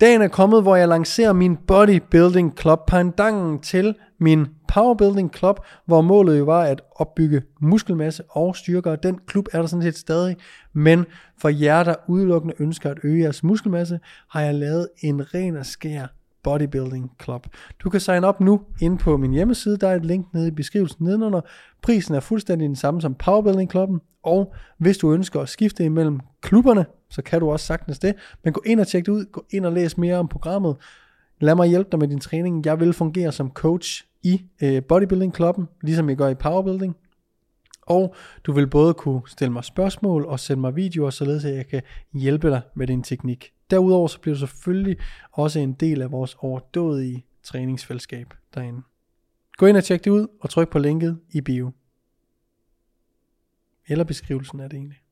Dagen er kommet, hvor jeg lancerer min Bodybuilding Club, pandangen til min Powerbuilding Club, hvor målet jo var at opbygge muskelmasse og styrke, og den klub er der sådan set stadig, men for jer, der udelukkende ønsker at øge jeres muskelmasse, har jeg lavet en ren og skær Bodybuilding Club. Du kan sign op nu ind på min hjemmeside, der er et link nede i beskrivelsen nedenunder. Prisen er fuldstændig den samme som Powerbuilding Klubben, og hvis du ønsker at skifte imellem klubberne, så kan du også sagtens det. Men gå ind og tjek det ud, gå ind og læs mere om programmet. Lad mig hjælpe dig med din træning. Jeg vil fungere som coach i øh, Bodybuilding Klubben, ligesom jeg gør i Powerbuilding. Og du vil både kunne stille mig spørgsmål og sende mig videoer, således at jeg kan hjælpe dig med din teknik. Derudover så bliver du selvfølgelig også en del af vores overdådige træningsfællesskab derinde. Gå ind og tjek det ud, og tryk på linket i bio. Eller beskrivelsen er det egentlig.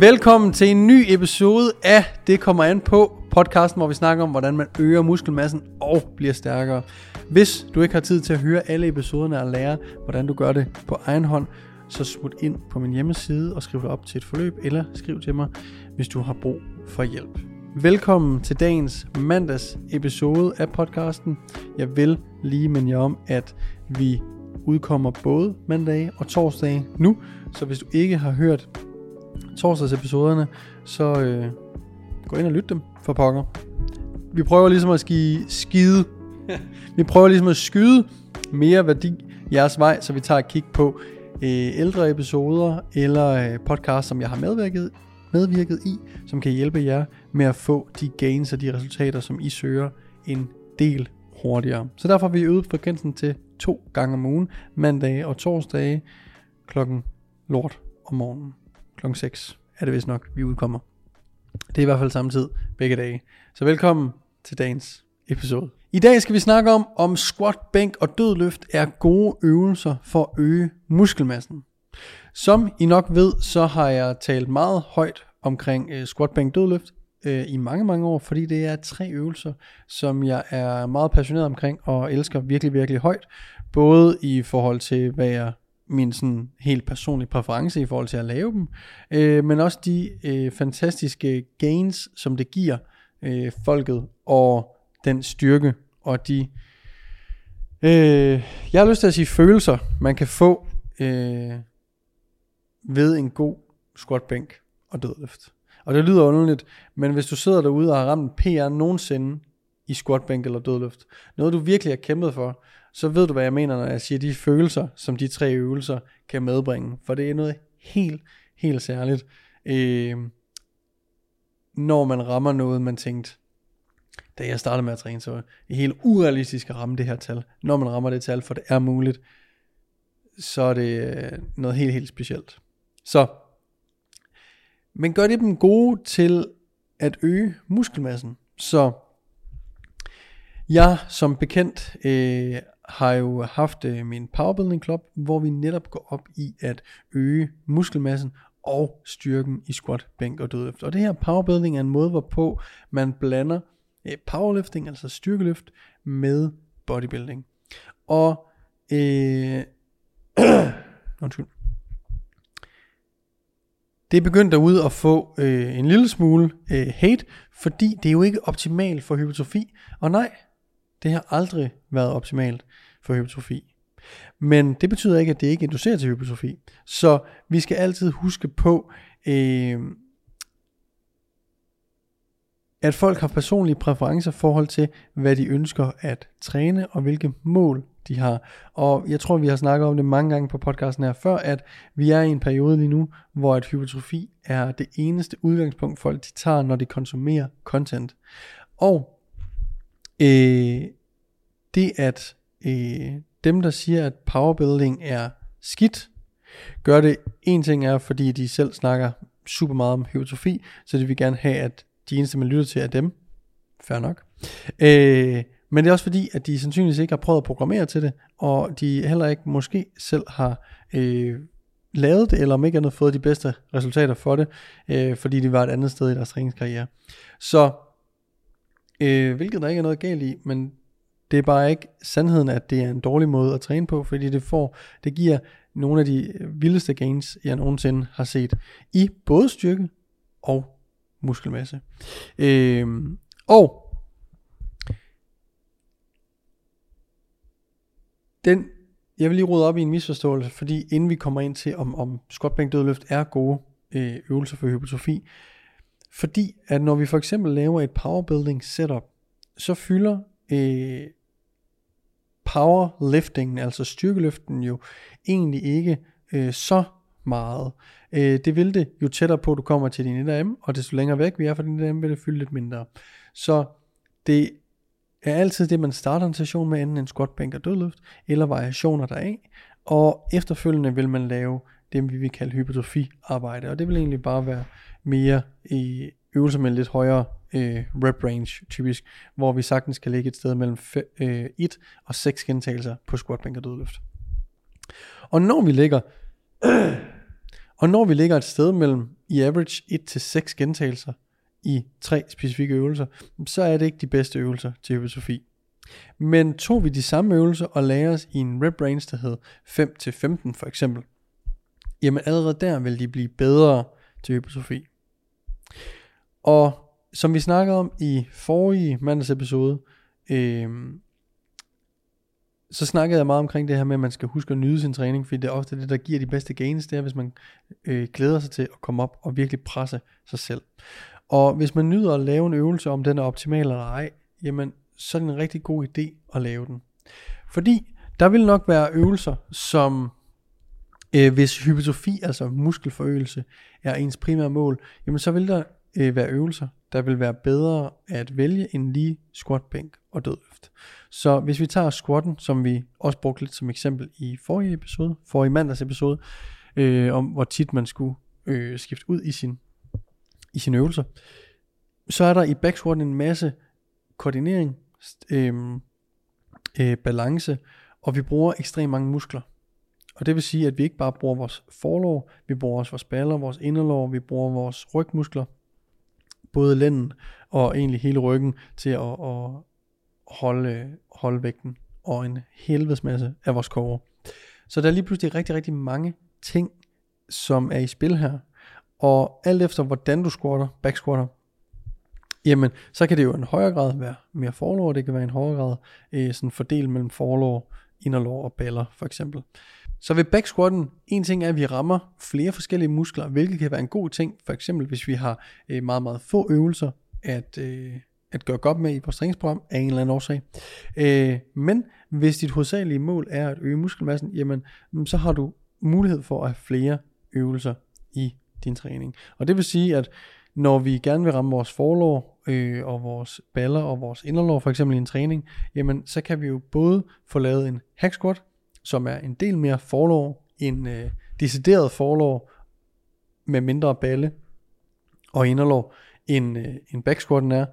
Velkommen til en ny episode af Det kommer an på podcasten, hvor vi snakker om, hvordan man øger muskelmassen og bliver stærkere. Hvis du ikke har tid til at høre alle episoderne og lære, hvordan du gør det på egen hånd, så smut ind på min hjemmeside og skriv dig op til et forløb, eller skriv til mig, hvis du har brug for hjælp. Velkommen til dagens mandags episode af podcasten. Jeg vil lige minde jer om, at vi udkommer både mandag og torsdag nu, så hvis du ikke har hørt torsdagsepisoderne, så øh, gå ind og lyt dem for pokker. Vi prøver ligesom at ski, skide, vi prøver ligesom at skyde mere værdi jeres vej, så vi tager et kig på øh, ældre episoder eller øh, podcast, som jeg har medvirket, medvirket i, som kan hjælpe jer med at få de gains og de resultater, som I søger en del hurtigere. Så derfor har vi øget frekvensen til to gange om ugen, mandag og torsdag klokken lort om morgenen klokken 6 er det vist nok, vi udkommer. Det er i hvert fald samme tid begge dage. Så velkommen til dagens episode. I dag skal vi snakke om, om squat, bænk og dødløft er gode øvelser for at øge muskelmassen. Som I nok ved, så har jeg talt meget højt omkring øh, squat, bænk, dødløft øh, i mange, mange år, fordi det er tre øvelser, som jeg er meget passioneret omkring og elsker virkelig, virkelig højt. Både i forhold til, hvad jeg min sådan helt personlige præference i forhold til at lave dem, øh, men også de øh, fantastiske gains, som det giver øh, folket, og den styrke, og de, øh, jeg har lyst til at sige følelser, man kan få øh, ved en god squatbænk og dødløft. Og det lyder underligt, men hvis du sidder derude og har ramt en PR nogensinde i squatbænk eller dødløft, noget du virkelig har kæmpet for, så ved du, hvad jeg mener, når jeg siger de følelser, som de tre øvelser kan medbringe. For det er noget helt, helt særligt, øh, når man rammer noget, man tænkte, da jeg startede med at træne, så var det helt urealistisk at ramme det her tal. Når man rammer det tal, for det er muligt, så er det øh, noget helt, helt specielt. Så, men gør det dem gode til at øge muskelmassen. Så jeg som bekendt øh, har jo haft øh, min Powerbuilding Club, hvor vi netop går op i at øge muskelmassen og styrken i squat, bænk og dødløft. Og det her powerbuilding er en måde, hvorpå man blander øh, powerlifting, altså styrkeløft, med bodybuilding. Og øh, undskyld. Det er begyndt derude at få øh, en lille smule øh, hate, fordi det er jo ikke optimalt for hypertrofi. Og nej, det har aldrig været optimalt for hypertrofi. Men det betyder ikke, at det ikke inducerer til hypertrofi. Så vi skal altid huske på, øh, at folk har personlige præferencer i forhold til, hvad de ønsker at træne, og hvilke mål de har. Og jeg tror, vi har snakket om det mange gange på podcasten her før, at vi er i en periode lige nu, hvor at hypertrofi er det eneste udgangspunkt, folk de tager, når de konsumerer content. Og øh, det at øh, dem, der siger, at powerbuilding er skidt, gør det, en ting er, fordi de selv snakker super meget om hypertrofi, så de vil gerne have, at de eneste, man lytter til, er dem. Fair nok. Øh, men det er også fordi, at de sandsynligvis ikke har prøvet at programmere til det, og de heller ikke måske selv har øh, lavet det, eller om ikke andet fået de bedste resultater for det, øh, fordi de var et andet sted i deres træningskarriere. Så, øh, hvilket der ikke er noget galt i, men Det er bare ikke sandheden, at det er en dårlig måde at træne på, fordi det får, det giver nogle af de vildeste gains, jeg nogensinde har set i både styrke og muskelmasse. Øh, og den, jeg vil lige rode op i en misforståelse, fordi inden vi kommer ind til, om, om squat bænk dødløft er gode øh, øvelser for hypertrofi, fordi at når vi for eksempel laver et powerbuilding setup, så fylder øh, powerlifting, altså styrkeløften jo egentlig ikke øh, så meget. Øh, det vil det jo tættere på du kommer til din 1RM, og desto længere væk vi er fra din 1RM, vil det fylde lidt mindre. Så det er altid det, man starter en session med, enten en squat, bænk og dødløft, eller variationer deraf, og efterfølgende vil man lave det, vi vil kalde hypertrofi-arbejde, og det vil egentlig bare være mere i øvelser med lidt højere øh, rep range, typisk, hvor vi sagtens kan ligge et sted mellem 1 øh, og 6 gentagelser på squat, bænk og dødløft. Og når vi ligger og når vi ligger et sted mellem i average 1 til 6 gentagelser i tre specifikke øvelser, så er det ikke de bedste øvelser til hypertrofi. Men tog vi de samme øvelser og lagde os i en rep range, der hed 5 til 15 for eksempel, jamen allerede der vil de blive bedre til hypertrofi. Og som vi snakkede om i forrige mandags episode, øh, så snakkede jeg meget omkring det her med, at man skal huske at nyde sin træning, fordi det er ofte det, der giver de bedste gains, det er, hvis man øh, glæder sig til at komme op og virkelig presse sig selv. Og hvis man nyder at lave en øvelse, om den er optimal eller ej, jamen, så er det en rigtig god idé at lave den. Fordi der vil nok være øvelser, som øh, hvis hypertrofi, altså muskelforøgelse, er ens primære mål, jamen så vil der øh, være øvelser, der vil være bedre at vælge end lige squat, bænk og dødløft. Så hvis vi tager squatten, som vi også brugte lidt som eksempel i forrige episode, forrige mandags episode, øh, om hvor tit man skulle øh, skifte ud i sin i sine øvelser, så er der i back squat en masse koordinering, øh, øh, balance, og vi bruger ekstremt mange muskler. Og det vil sige, at vi ikke bare bruger vores forlov, vi bruger også vores baller, vores inderlov, vi bruger vores rygmuskler, både lænden og egentlig hele ryggen til at, at holde, holde vægten og en helvedes masse af vores koger. Så der er lige pludselig rigtig, rigtig mange ting, som er i spil her. Og alt efter hvordan du squatter, back squatter, jamen så kan det jo en højere grad være mere forlov, det kan være en højere grad øh, sådan fordel mellem forlov, inderlår og baller for eksempel. Så ved back squatten, en ting er, at vi rammer flere forskellige muskler, hvilket kan være en god ting, for eksempel hvis vi har øh, meget, meget få øvelser at, øh, at gøre godt med i vores træningsprogram af en eller anden årsag. Øh, men hvis dit hovedsagelige mål er at øge muskelmassen, jamen mm, så har du mulighed for at have flere øvelser i din træning. Og det vil sige, at når vi gerne vil ramme vores forlår øh, og vores baller og vores inderlår, for eksempel i en træning, jamen så kan vi jo både få lavet en hack squat, som er en del mere forlår, en øh, decideret forlår med mindre balle og inderlår, end, øh, en back squatten er.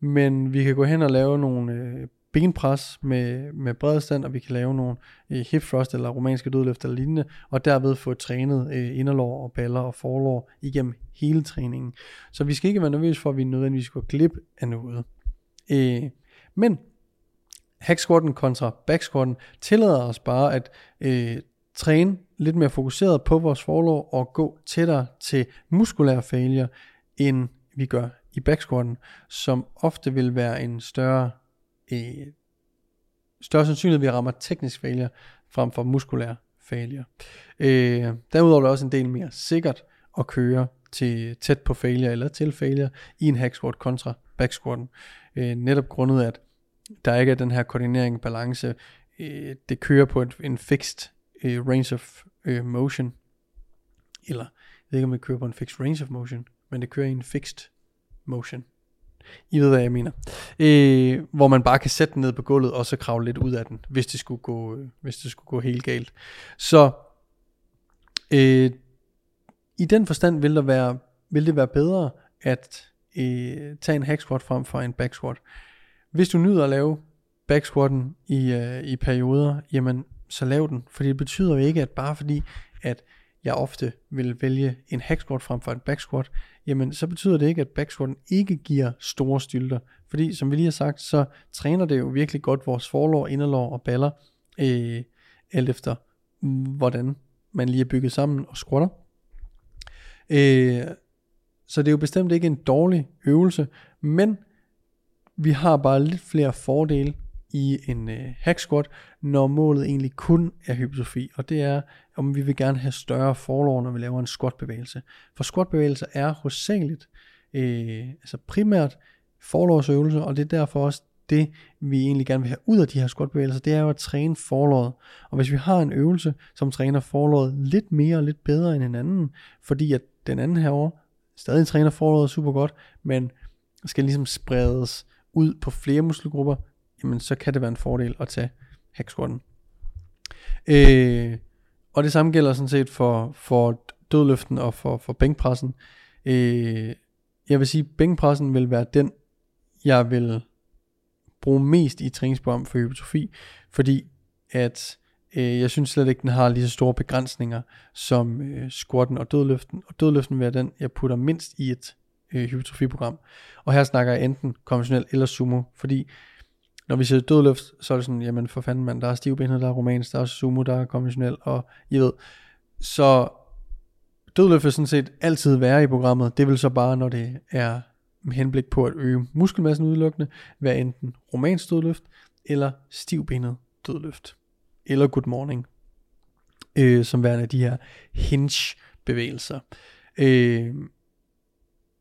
Men vi kan gå hen og lave nogle øh, benpres med, med bredstand, og vi kan lave nogle øh, hip thrust eller romanske dødløft eller lignende, og derved få trænet øh, inderlår og baller og forlår igennem hele træningen. Så vi skal ikke være nervøse for, at vi nødvendigvis går glip af noget. Øh, men hack squatten kontra back squatten tillader os bare at øh, træne lidt mere fokuseret på vores forlår og gå tættere til muskulær failure, end vi gør i back squatten, som ofte vil være en større øh, større sandsynlighed, at vi rammer teknisk failure frem for muskulær failure. Øh, derudover er det også en del mere sikkert at køre til tæt på failure eller til failure i en hack squat kontra back squatten. Øh, netop grundet at der ikke er den her koordinering, balance, øh, det kører på et, en fixed øh, range of øh, motion, eller jeg ved ikke om det kører på en fixed range of motion, men det kører i en fixed motion. I ved, hvad jeg mener. Øh, hvor man bare kan sætte den ned på gulvet, og så kravle lidt ud af den, hvis det skulle gå, øh, hvis det skulle gå helt galt. Så øh, i den forstand vil, der være, vil det være bedre at øh, tage en hack squat frem for en back squat. Hvis du nyder at lave back squatten i, øh, i perioder, jamen så lav den. For det betyder jo ikke, at bare fordi, at jeg ofte vil vælge en hack squat frem for en back squat, jamen så betyder det ikke, at backsquatten ikke giver store stylter. Fordi som vi lige har sagt, så træner det jo virkelig godt vores forlår, inderlår og baller, øh, alt efter mm, hvordan man lige er bygget sammen og squatter. Øh, så det er jo bestemt ikke en dårlig øvelse, men vi har bare lidt flere fordele i en øh, hack squat, når målet egentlig kun er hypotrofi, og det er, om vi vil gerne have større forlår, når vi laver en squat bevægelse. For squatbevægelser er hovedsageligt, øh, altså primært forlårsøvelser, og det er derfor også det, vi egentlig gerne vil have ud af de her squat bevægelser, det er jo at træne forlåret. Og hvis vi har en øvelse, som træner forlåret lidt mere og lidt bedre end en anden, fordi at den anden herover stadig træner forlåret super godt, men skal ligesom spredes ud på flere muskelgrupper, jamen så kan det være en fordel at tage hacksquatten. Øh, og det samme gælder sådan set for, for dødløften og for, for bænkpressen. Øh, jeg vil sige, at bænkpressen vil være den, jeg vil bruge mest i træningsprogram for hypertrofi, fordi at øh, jeg synes slet ikke, den har lige så store begrænsninger som øh, squatten og dødløften. Og dødløften vil være den, jeg putter mindst i et øh, hypertrofiprogram. Og her snakker jeg enten konventionel eller sumo, fordi når vi siger dødløft, så er det sådan, jamen for fanden mand, der er stivbenet, der er romansk, der er sumo, der er konventionel, og I ved. Så dødløft vil sådan set altid være i programmet. Det vil så bare, når det er med henblik på at øge muskelmassen udelukkende, være enten romansk dødløft, eller stivbenet dødløft, eller good morning, øh, som værende de her hinge bevægelser. Øh,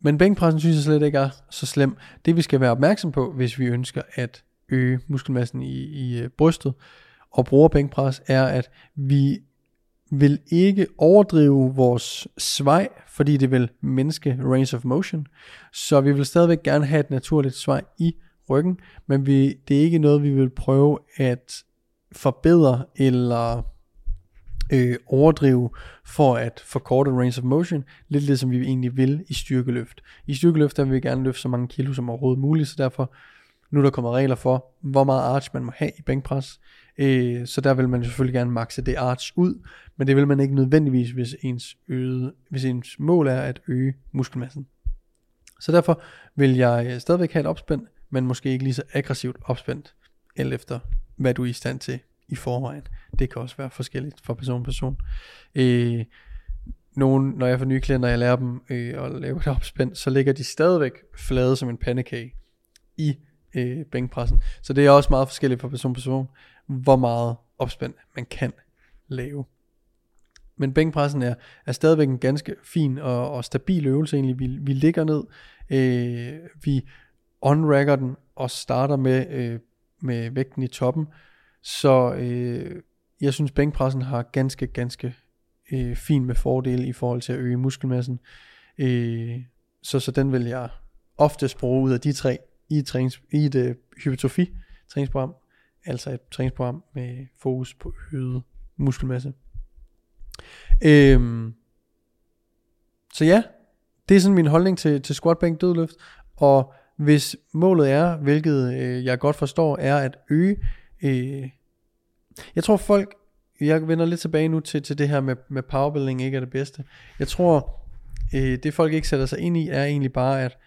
men bænkpressen synes jeg slet ikke er så slem. Det vi skal være opmærksom på, hvis vi ønsker at øge muskelmassen i, i øh, brystet og bruger bænkpres, er at vi vil ikke overdrive vores svej, fordi det vil mindske range of motion. Så vi vil stadigvæk gerne have et naturligt svej i ryggen, men vi, det er ikke noget, vi vil prøve at forbedre eller øh, overdrive for at forkorte range of motion, lidt ligesom vi egentlig vil i styrkeløft. I styrkeløft der vil vi gerne løfte så mange kilo som overhovedet muligt, så derfor nu er der kommet regler for, hvor meget arch man må have i bænkpres. Øh, så der vil man selvfølgelig gerne makse det arch ud, men det vil man ikke nødvendigvis, hvis ens, øde, hvis ens mål er at øge muskelmassen. Så derfor vil jeg øh, stadigvæk have et opspænd, men måske ikke lige så aggressivt opspændt, alt efter hvad du er i stand til i forvejen. Det kan også være forskelligt fra person til person. Øh, nogen, når jeg får nye klienter, jeg lærer dem øh, at lave et opspænd, så ligger de stadigvæk flade som en pandekage i øh, bænkpressen. Så det er også meget forskelligt fra person til person, hvor meget opspænd man kan lave. Men bænkpressen er, er stadigvæk en ganske fin og, og stabil øvelse egentlig. Vi, vi ligger ned, øh, vi unracker den og starter med, øh, med vægten i toppen. Så øh, jeg synes bænkpressen har ganske, ganske øh, fin med fordele i forhold til at øge muskelmassen. Øh, så, så den vil jeg oftest bruge ud af de tre i, trænings, i et øh, hypertrofi træningsprogram, altså et træningsprogram med fokus på øget muskelmasse. Øhm, så ja, det er sådan min holdning til, til squat bænk dødløft, og hvis målet er, hvilket øh, jeg godt forstår, er at øge, øh, jeg tror folk, jeg vender lidt tilbage nu til, til det her med, med powerbuilding ikke er det bedste. Jeg tror, øh, det folk ikke sætter sig ind i, er egentlig bare, at,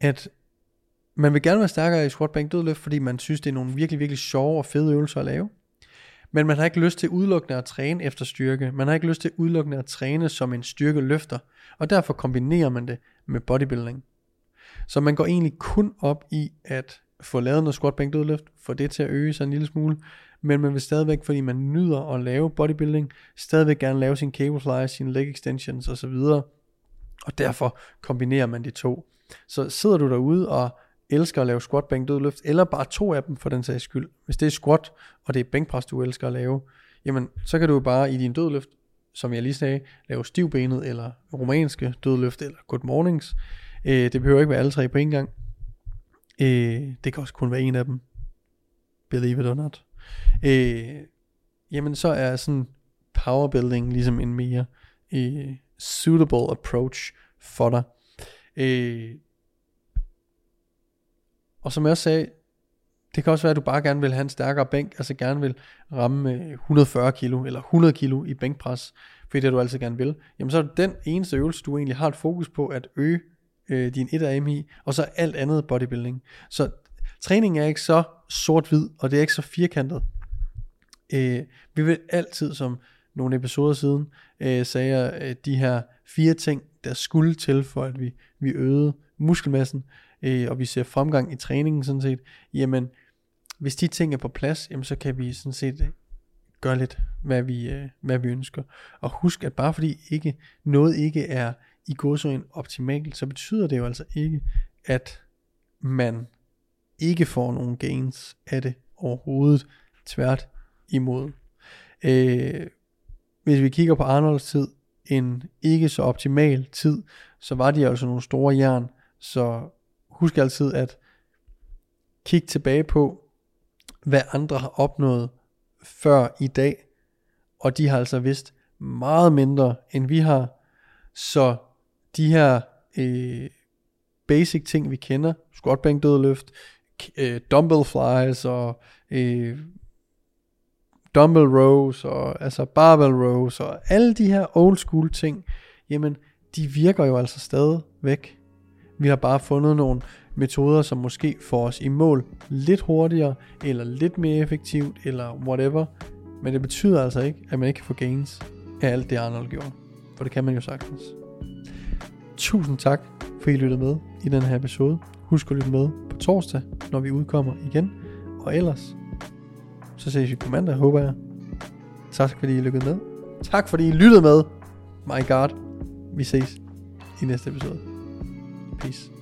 at man vil gerne være stærkere i squat bænk dødløft, fordi man synes, det er nogle virkelig, virkelig sjove og fede øvelser at lave. Men man har ikke lyst til udelukkende at træne efter styrke. Man har ikke lyst til udelukkende at træne som en styrkeløfter. Og derfor kombinerer man det med bodybuilding. Så man går egentlig kun op i at få lavet noget squat bænk dødløft, få det til at øge sig en lille smule, men man vil stadigvæk, fordi man nyder at lave bodybuilding, stadigvæk gerne lave sin cable flies, sine leg extensions osv. Og derfor kombinerer man de to. Så sidder du derude og elsker at lave squat, bænk, dødløft, eller bare to af dem for den sags skyld. Hvis det er squat, og det er bænkpres, du elsker at lave, jamen så kan du bare i din dødløft, som jeg lige sagde, lave stivbenet, eller romanske dødløft, eller good mornings. Øh, det behøver ikke være alle tre på en gang. Øh, det kan også kun være en af dem. Believe it or not. Øh, jamen så er sådan powerbuilding ligesom en mere øh, suitable approach for dig. Øh, og som jeg også sagde, Det kan også være, at du bare gerne vil have en stærkere bænk, altså gerne vil ramme 140 kilo eller 100 kilo i bænkpres, fordi det du altid gerne vil. Jamen så er det den eneste øvelse, du egentlig har et fokus på at øge øh, din 1 AMI, og så alt andet bodybuilding. Så træning er ikke så sort-hvid, og det er ikke så firkantet. Øh, vi vil altid, som nogle episoder siden, øh, sagde jeg, øh, de her fire ting, der skulle til for, at vi, vi øgede muskelmassen, øh, og vi ser fremgang i træningen sådan set, jamen, hvis de ting er på plads, jamen, så kan vi sådan set øh, gøre lidt, hvad vi, øh, hvad vi ønsker. Og husk, at bare fordi ikke, noget ikke er i godsøjen optimalt, så betyder det jo altså ikke, at man ikke får nogen gains af det overhovedet. Tvært imod. Øh, hvis vi kigger på Arnolds tid, en ikke så optimal tid, så var de altså nogle store jern. Så husk altid at kigge tilbage på, hvad andre har opnået før i dag, og de har altså vist meget mindre end vi har. Så de her øh, basic ting vi kender, squat bank dødløft, øh, dumbbell flies og øh, dumbbell rows og altså barbell rows og alle de her old school ting, jamen de virker jo altså stadig væk. Vi har bare fundet nogle metoder, som måske får os i mål lidt hurtigere, eller lidt mere effektivt, eller whatever. Men det betyder altså ikke, at man ikke kan få gains af alt det, Arnold gjorde. For det kan man jo sagtens. Tusind tak, for I lyttede med i den her episode. Husk at lytte med på torsdag, når vi udkommer igen. Og ellers, så ses vi på mandag, håber jeg. Tak fordi I lyttede med. Tak fordi I lyttede med. My God. Vi ses i næste episode. Peace.